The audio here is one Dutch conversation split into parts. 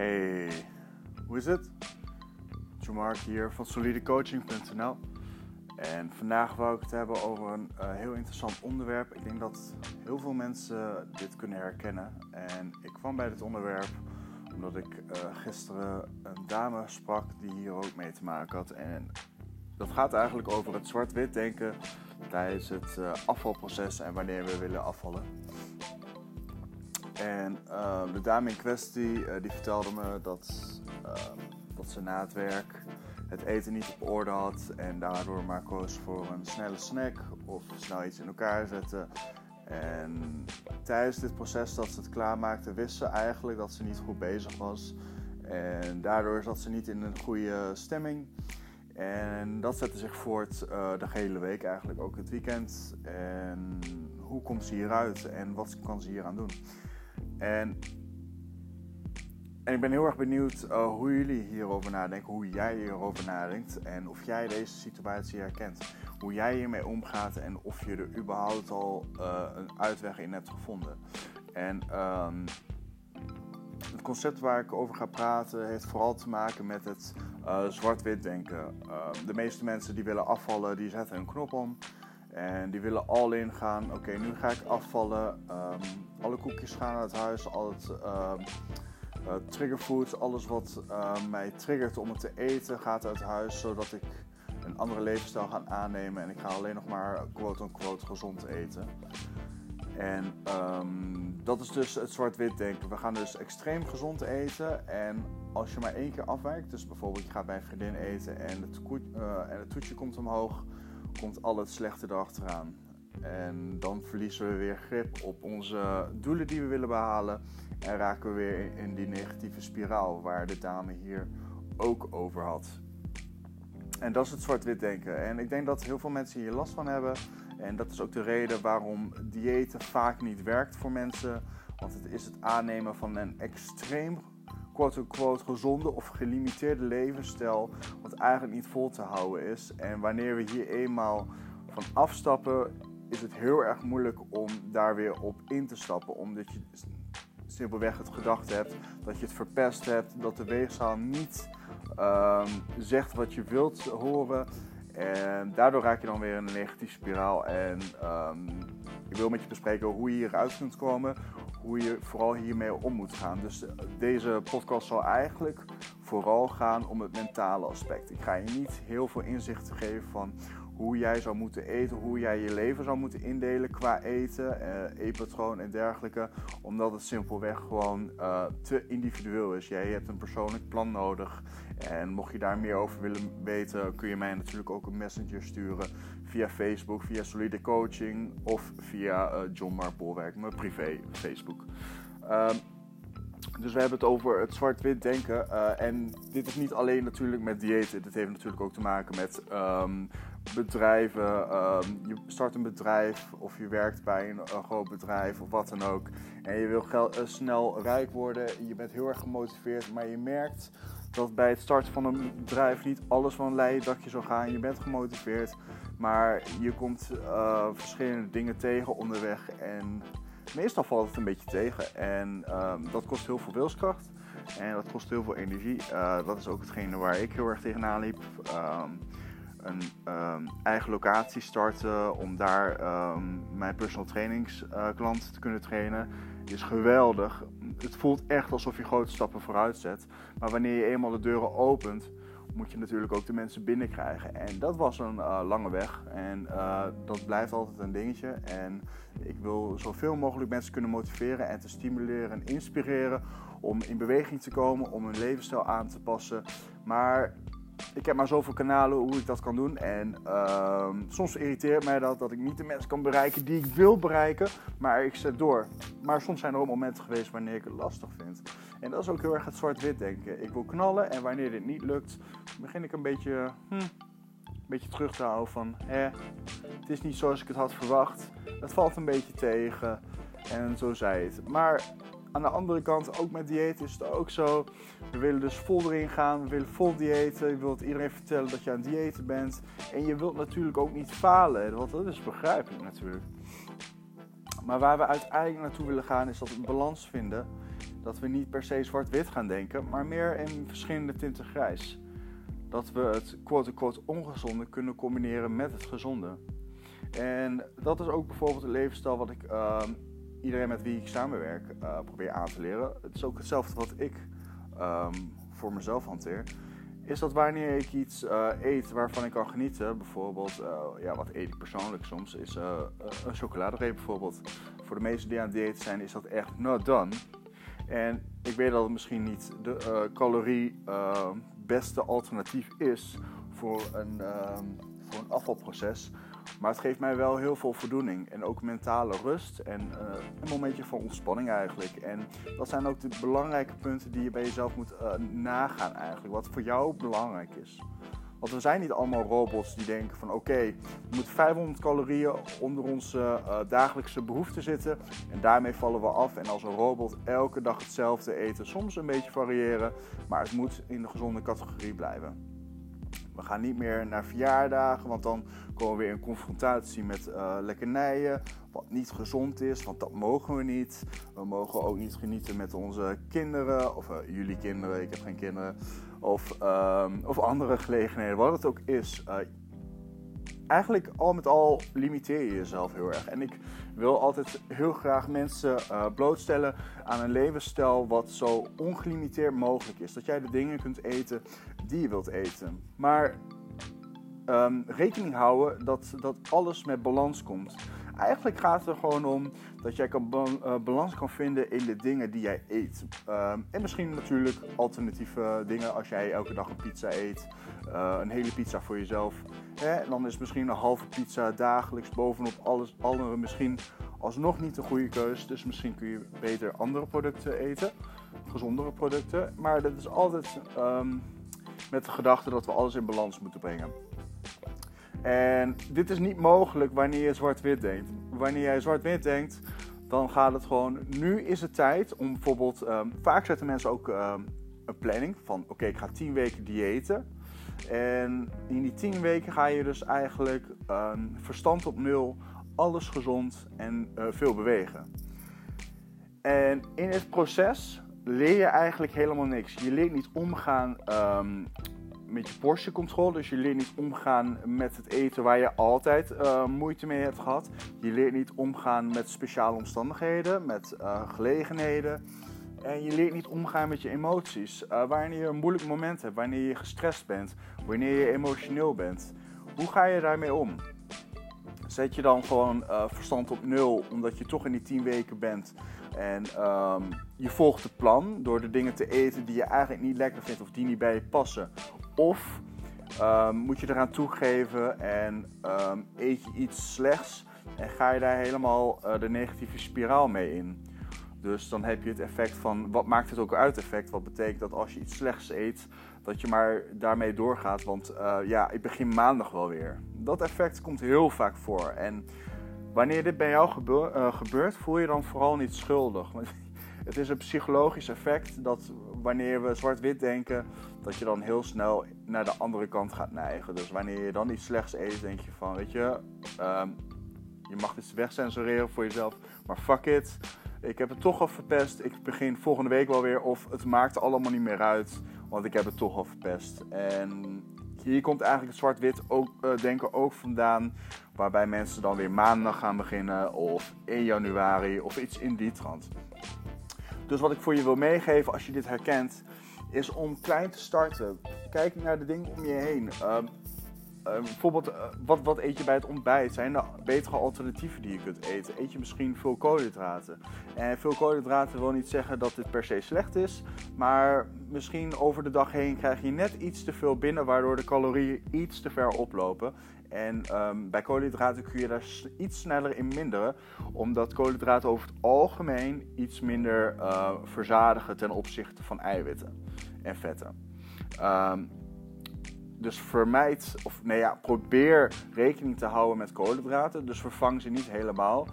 Hey, hoe is het? Mark hier van solidecoaching.nl. En vandaag wou ik het hebben over een uh, heel interessant onderwerp. Ik denk dat heel veel mensen dit kunnen herkennen. En ik kwam bij dit onderwerp omdat ik uh, gisteren een dame sprak die hier ook mee te maken had. En dat gaat eigenlijk over het zwart-wit denken tijdens het uh, afvalproces en wanneer we willen afvallen. En uh, de dame in kwestie uh, die vertelde me dat, dat ze na het werk het eten niet op orde had en daardoor maar koos voor een snelle snack of snel iets in elkaar zetten. En tijdens dit proces dat ze het klaarmaakte, wist ze eigenlijk dat ze niet goed bezig was. En daardoor zat ze niet in een goede stemming. En dat zette zich voort uh, de hele week, eigenlijk ook het weekend. En hoe komt ze hieruit en wat kan ze hier aan doen? En, en ik ben heel erg benieuwd uh, hoe jullie hierover nadenken, hoe jij hierover nadenkt en of jij deze situatie herkent. Hoe jij hiermee omgaat en of je er überhaupt al uh, een uitweg in hebt gevonden. En um, het concept waar ik over ga praten heeft vooral te maken met het uh, zwart-wit denken. Uh, de meeste mensen die willen afvallen, die zetten een knop om. En die willen all in gaan. Oké, nu ga ik afvallen. Um, alle koekjes gaan uit huis. Al het uh, uh, triggerfoods, alles wat uh, mij triggert om het te eten, gaat uit huis. Zodat ik een andere levensstijl ga aannemen. En ik ga alleen nog maar quote-unquote gezond eten. En um, dat is dus het zwart-wit denken. We gaan dus extreem gezond eten. En als je maar één keer afwijkt, dus bijvoorbeeld je gaat bij een vriendin eten en het, uh, en het toetje komt omhoog, komt al het slechte erachteraan. En dan verliezen we weer grip op onze doelen die we willen behalen. En raken we weer in die negatieve spiraal waar de dame hier ook over had. En dat is het zwart-wit denken. En ik denk dat heel veel mensen hier last van hebben. En dat is ook de reden waarom diëten vaak niet werkt voor mensen. Want het is het aannemen van een extreem quote-unquote gezonde of gelimiteerde levensstijl. Wat eigenlijk niet vol te houden is. En wanneer we hier eenmaal van afstappen, is het heel erg moeilijk om daar weer op in te stappen. Omdat je simpelweg het gedacht hebt dat je het verpest hebt. Dat de weegschaal niet um, zegt wat je wilt horen. En daardoor raak je dan weer in een negatieve spiraal. En um, ik wil met je bespreken hoe je hieruit kunt komen. Hoe je vooral hiermee om moet gaan. Dus deze podcast zal eigenlijk vooral gaan om het mentale aspect. Ik ga je niet heel veel inzichten geven van hoe jij zou moeten eten, hoe jij je leven zou moeten indelen qua eten, uh, eetpatroon en dergelijke. Omdat het simpelweg gewoon uh, te individueel is. Jij hebt een persoonlijk plan nodig. En mocht je daar meer over willen weten, kun je mij natuurlijk ook een messenger sturen via Facebook, via Solide Coaching of via uh, John Mark Bolwerk, mijn privé Facebook. Um, dus we hebben het over het zwart-wit denken. Uh, en dit is niet alleen natuurlijk met diëten. Dit heeft natuurlijk ook te maken met um, bedrijven. Um, je start een bedrijf of je werkt bij een, groot bedrijf of wat dan ook. En je wil uh, snel rijk worden. Je bent heel erg gemotiveerd. Maar je merkt dat bij het starten van een bedrijf niet alles van een leien dakje zal gaan. Je bent gemotiveerd. Maar je komt uh, verschillende dingen tegen onderweg. En meestal valt het een beetje tegen. En um, dat kost heel veel wilskracht. En dat kost heel veel energie. Uh, dat is ook hetgene waar ik heel erg tegenaan liep. Um, een um, eigen locatie starten om daar mijn personal trainingsklanten uh, te kunnen trainen is geweldig. Het voelt echt alsof je grote stappen vooruit zet. Maar wanneer je eenmaal de deuren opent, moet je natuurlijk ook de mensen binnenkrijgen. En dat was een uh, lange weg. En uh, dat blijft altijd een dingetje. En ik wil zoveel mogelijk mensen kunnen motiveren en te stimuleren en inspireren om in beweging te komen, om hun levensstijl aan te passen. Maar ik heb maar zoveel kanalen hoe ik dat kan doen. En uh, soms irriteert mij dat dat ik niet de mensen kan bereiken die ik wil bereiken. Maar ik zet door. Maar soms zijn er ook momenten geweest wanneer ik het lastig vind. En dat is ook heel erg het zwart-wit denken. Ik wil knallen en wanneer dit niet lukt, begin ik een beetje, hm, een beetje terug te houden van... Hè, het is niet zoals ik het had verwacht. Het valt een beetje tegen. En zo zei het. Maar aan de andere kant, ook met dieet is het ook zo. We willen dus vol erin gaan, we willen vol diëten. Je wilt iedereen vertellen dat je aan diëten bent. En je wilt natuurlijk ook niet falen, want dat is begrijpelijk natuurlijk. Maar waar we uiteindelijk naartoe willen gaan is dat een balans vinden. dat we niet per se zwart-wit gaan denken, maar meer in verschillende tinten grijs. Dat we het quote-unquote ongezonde kunnen combineren met het gezonde. En dat is ook bijvoorbeeld een levensstijl wat ik ehm, iedereen met wie ik samenwerk uh, probeer aan te leren. Het is ook hetzelfde wat ik ehm, voor mezelf hanteer. Is dat wanneer ik iets uh, eet waarvan ik kan genieten, bijvoorbeeld, uh, ja, wat eet ik persoonlijk soms, is een chocoladereep bijvoorbeeld. Voor de meesten die aan het dieet zijn, is dat echt not done. En ik weet dat het misschien niet de calorie beste alternatief is voor een, ehm, voor een afvalproces. Maar het geeft mij wel heel veel voldoening en ook mentale rust en uh, een momentje van ontspanning eigenlijk. En dat zijn ook de belangrijke punten die je bij jezelf moet uh, nagaan eigenlijk, wat voor jou belangrijk is. Want we zijn niet allemaal robots die denken van oké, okay, we moeten 500 calorieën onder onze uh, dagelijkse behoeften zitten en daarmee vallen we af. En als een robot elke dag hetzelfde eten, soms een beetje variëren, maar het moet in de gezonde categorie blijven. We gaan niet meer naar verjaardagen, want dan komen we weer in confrontatie met uh, lekkernijen. Wat niet gezond is, want dat mogen we niet. We mogen ook niet genieten met onze kinderen, of uh, jullie kinderen, ik heb geen kinderen. Of, uh, of andere gelegenheden, wat het ook is. Eigenlijk al met al limiteer je jezelf heel erg. En ik wil altijd heel graag mensen uh, blootstellen aan een levensstijl wat zo ongelimiteerd mogelijk is. Dat jij de dingen kunt eten die je wilt eten. Maar um, rekening houden dat, dat alles met balans komt. Eigenlijk gaat het er gewoon om dat jij kan uh, balans kan vinden in de dingen die jij eet. Um, en misschien natuurlijk alternatieve dingen als jij elke dag een pizza eet. Uh, een hele pizza voor jezelf. Hè? Dan is misschien een halve pizza dagelijks bovenop alles andere misschien alsnog niet de goede keuze. Dus misschien kun je beter andere producten eten. Gezondere producten. Maar dat is altijd um, met de gedachte dat we alles in balans moeten brengen. En dit is niet mogelijk wanneer je zwart-wit denkt. Wanneer jij zwart-wit denkt, dan gaat het gewoon. Nu is het tijd om bijvoorbeeld. Um, vaak zetten mensen ook um, een planning van: oké, ik ga 10 weken diëten. En in die 10 weken ga je dus eigenlijk um, verstand op nul, alles gezond en uh, veel bewegen. En in het proces leer je eigenlijk helemaal niks. Je leert niet omgaan um, met je portiecontrole. Dus je leert niet omgaan met het eten waar je altijd uh, moeite mee hebt gehad. Je leert niet omgaan met speciale omstandigheden, met uh, gelegenheden. En je leert niet omgaan met je emoties. Uh, wanneer je een moeilijk moment hebt, wanneer je gestrest bent, wanneer je emotioneel bent. Hoe ga je daarmee om? Zet je dan gewoon verstand op nul, omdat je toch in die 10 weken bent. En um, je volgt het plan door de dingen te eten die je eigenlijk niet lekker vindt of die niet bij je passen. Of um, moet je eraan toegeven en um, eet je iets slechts en ga je daar helemaal uh, de negatieve spiraal mee in. Dus dan heb je het effect van, wat maakt het ook uit effect? Wat betekent dat als je iets slechts eet, dat je maar daarmee doorgaat. Want uh, ja, ik begin maandag wel weer. Dat effect komt heel vaak voor. En wanneer dit bij jou uh, gebeurt, voel je dan vooral niet schuldig. Want het is een psychologisch effect dat wanneer we zwart-wit denken, dat je dan heel snel naar de andere kant gaat neigen. Dus wanneer je dan iets slechts eet, denk je van, weet je, um, je mag dit wegcensureren voor jezelf, maar fuck it. Ik heb het toch al verpest. Ik begin volgende week wel weer. Of het maakt allemaal niet meer uit. Want ik heb het toch al verpest. En hier komt eigenlijk het zwart-wit uh, denken ook vandaan. Waarbij mensen dan weer maandag gaan beginnen. Of 1 januari. Of iets in die trant. Dus wat ik voor je wil meegeven als je dit herkent, is om klein te starten. Kijk naar de dingen om je heen. Uh, uh, bijvoorbeeld, uh, wat, wat eet je bij het ontbijt? Zijn er betere alternatieven die je kunt eten? Eet je misschien veel koolhydraten? En veel koolhydraten wil niet zeggen dat dit per se slecht is, maar misschien over de dag heen krijg je net iets te veel binnen, waardoor de calorieën iets te ver oplopen. En um, bij koolhydraten kun je daar iets sneller in minderen, omdat koolhydraten over het algemeen iets minder uh, verzadigen ten opzichte van eiwitten en vetten. Um, dus vermijd, of nee ja, probeer rekening te houden met koolhydraten. Dus vervang ze niet helemaal.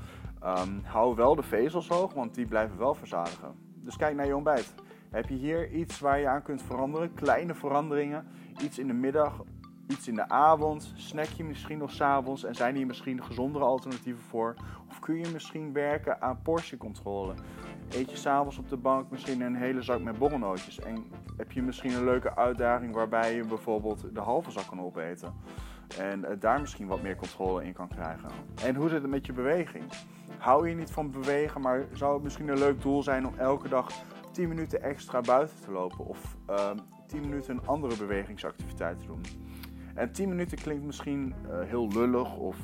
Um, hou wel de vezels hoog, want die blijven wel verzadigen. Dus kijk naar je ontbijt. Heb je hier iets waar je aan kunt veranderen? Kleine veranderingen. Iets in de middag iets in de avond? Snack je misschien nog s'avonds en zijn hier misschien gezondere alternatieven voor? Of kun je misschien werken aan portiecontrole? Eet je s'avonds op de bank misschien een hele zak met borrelnootjes. En heb je misschien een leuke uitdaging waarbij je bijvoorbeeld de halve zak kan opeten. En eh, daar misschien wat meer controle in kan krijgen. En hoe zit het met je beweging? Hou je niet van bewegen, maar zou het misschien een leuk doel zijn om elke dag 10 minuten extra buiten te lopen? Of uh, ehm, 10 minuten een andere bewegingsactiviteit te doen? En 10 minuten klinkt misschien uh, heel lullig of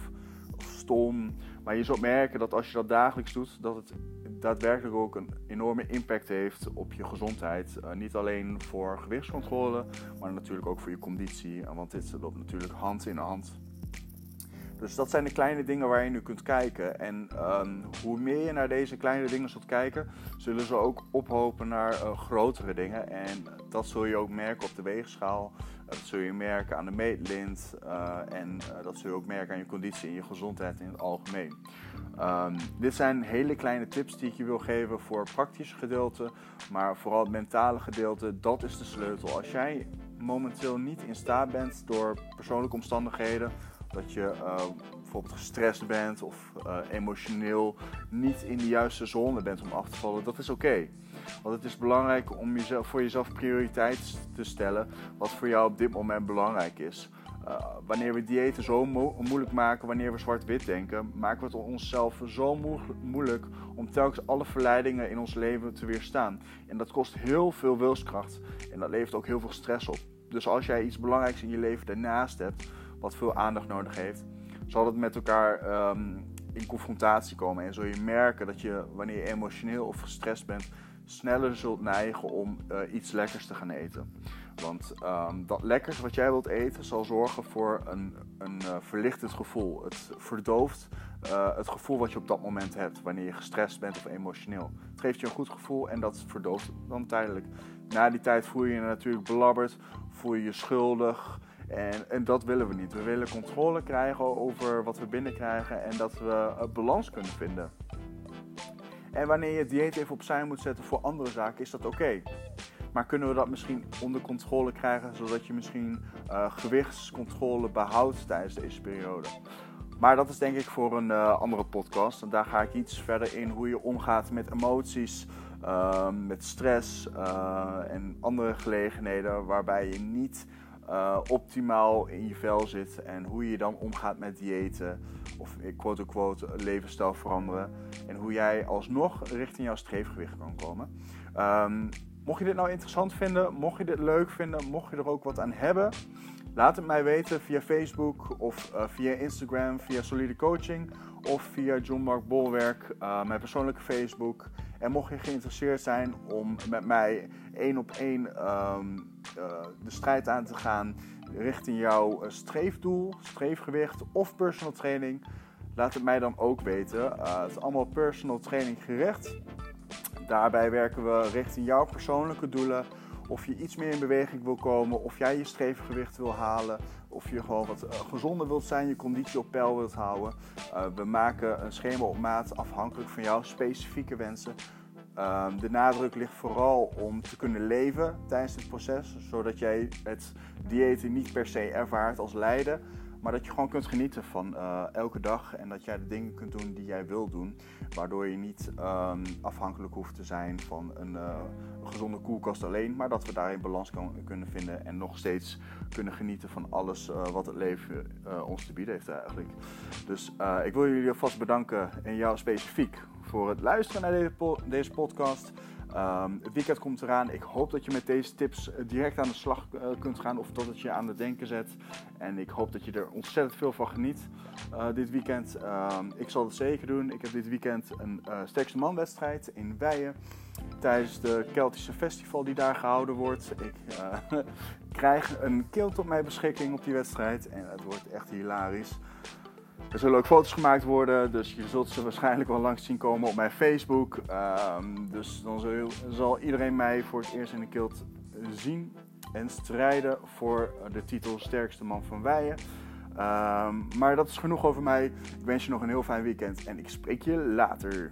Maar je zult merken dat als je dat dagelijks doet, dat het daadwerkelijk ook een enorme impact heeft op je gezondheid. Uh, niet alleen voor gewichtscontrole, maar natuurlijk ook voor je conditie. Want dit loopt natuurlijk hand in hand. Dus dat zijn de kleine dingen waar je nu kunt kijken. En um, hoe meer je naar deze kleine dingen zult kijken, zullen ze ook ophopen naar uh, grotere dingen. En dat zul je ook merken op de weegschaal. Dat zul je merken aan de meetlint. Uh, en uh, dat zul je ook merken aan je conditie en je gezondheid in het algemeen. Um, dit zijn hele kleine tips die ik je wil geven voor het praktische gedeelte. Maar vooral het mentale gedeelte, dat is de sleutel. Als jij momenteel niet in staat bent door persoonlijke omstandigheden dat je uh, bijvoorbeeld gestrest bent of emotioneel niet in de juiste zone bent om af te vallen, dat is oké. Want het is belangrijk om jezelf, voor jezelf prioriteit te stellen wat voor jou op dit moment belangrijk is. Uh, wanneer we diëten zo mo moeilijk maken, wanneer we zwart-wit denken, maken we het onszelf zo mo moeilijk om telkens alle verleidingen in ons leven te weerstaan. En dat kost heel veel wilskracht en dat levert ook heel veel stress op. Dus als jij iets belangrijks in je leven daarnaast hebt, wat veel aandacht nodig heeft, zal het met elkaar um, in confrontatie komen. En zul je merken dat je, wanneer je emotioneel of gestrest bent, sneller zult neigen om uh, iets lekkers te gaan eten. Want um, dat lekkers wat jij wilt eten zal zorgen voor een, een uh, verlichtend gevoel. Het verdooft uh, het gevoel wat je op dat moment hebt wanneer je gestrest bent of emotioneel. Het geeft je een goed gevoel en dat verdooft dan tijdelijk. Na die tijd voel je je natuurlijk belabberd, voel je je schuldig. En, en, dat willen we niet. We willen controle krijgen over wat we binnenkrijgen en dat we een balans kunnen vinden. En wanneer je het dieet even opzij moet zetten voor andere zaken, is dat oké. Maar kunnen we dat misschien onder controle krijgen, zodat je misschien uh, gewichtscontrole behoudt tijdens deze periode? Maar dat is denk ik voor een uh, andere podcast. En daar ga ik iets verder in hoe je omgaat met emoties, uh, met stress uh, en andere gelegenheden waarbij je niet uh, optimaal in je vel zit en hoe je dan omgaat met diëten of quote-unquote levensstijl veranderen en hoe jij alsnog richting jouw streefgewicht kan komen. Um, mocht je dit nou interessant vinden, mocht je dit leuk vinden, mocht je er ook wat aan hebben, laat het mij weten via Facebook of uh, via Instagram, via Solide Coaching of via John Mark Bolwerk, mijn persoonlijke Facebook. En mocht je geïnteresseerd zijn om met mij één op één um, uh, de strijd aan te gaan richting jouw streefdoel, streefgewicht of personal training, laat het mij dan ook weten. het is allemaal personal training gericht. Daarbij werken we richting jouw persoonlijke doelen. Of je iets meer in beweging wil komen, of jij je streefgewicht wil halen, of je gewoon wat gezonder wilt zijn, je conditie op peil wilt houden. Uh, we maken een schema op maat afhankelijk van jouw specifieke wensen. Um, de nadruk ligt vooral om te kunnen leven tijdens dit proces, zodat jij het diëten niet per se ervaart als lijden, maar dat je gewoon kunt genieten van uh, elke dag en dat jij de dingen kunt doen die jij wilt doen. Waardoor je niet um, afhankelijk hoeft te zijn van een, uh, een, gezonde koelkast alleen. Maar dat we daarin balans kunnen vinden en nog steeds kunnen genieten van alles uh, wat het leven ons te bieden heeft eigenlijk. Dus ik wil jullie alvast bedanken en jou specifiek voor het luisteren naar deze, deze podcast. Um, het weekend komt eraan. Ik hoop dat je met deze tips eh, direct aan de slag uh, kunt gaan of dat het je aan het denken zet. En ik hoop dat je er ontzettend veel van geniet uh, dit weekend. Um, ik zal het zeker doen. Ik heb dit weekend een sterkste manwedstrijd in Weijen. Tijdens de Keltische festival die daar gehouden wordt. Ik krijg een kilt op mijn beschikking op die wedstrijd. En het wordt echt hilarisch. Er zullen ook foto's gemaakt worden, dus je zult ze waarschijnlijk wel langs zien komen op mijn Facebook. Um, dus dan zal, iedereen mij voor het eerst in de kilt zien en strijden voor de titel Sterkste Man van Weijen. Um, maar dat is genoeg over mij. Ik wens je nog een heel fijn weekend en ik spreek je later.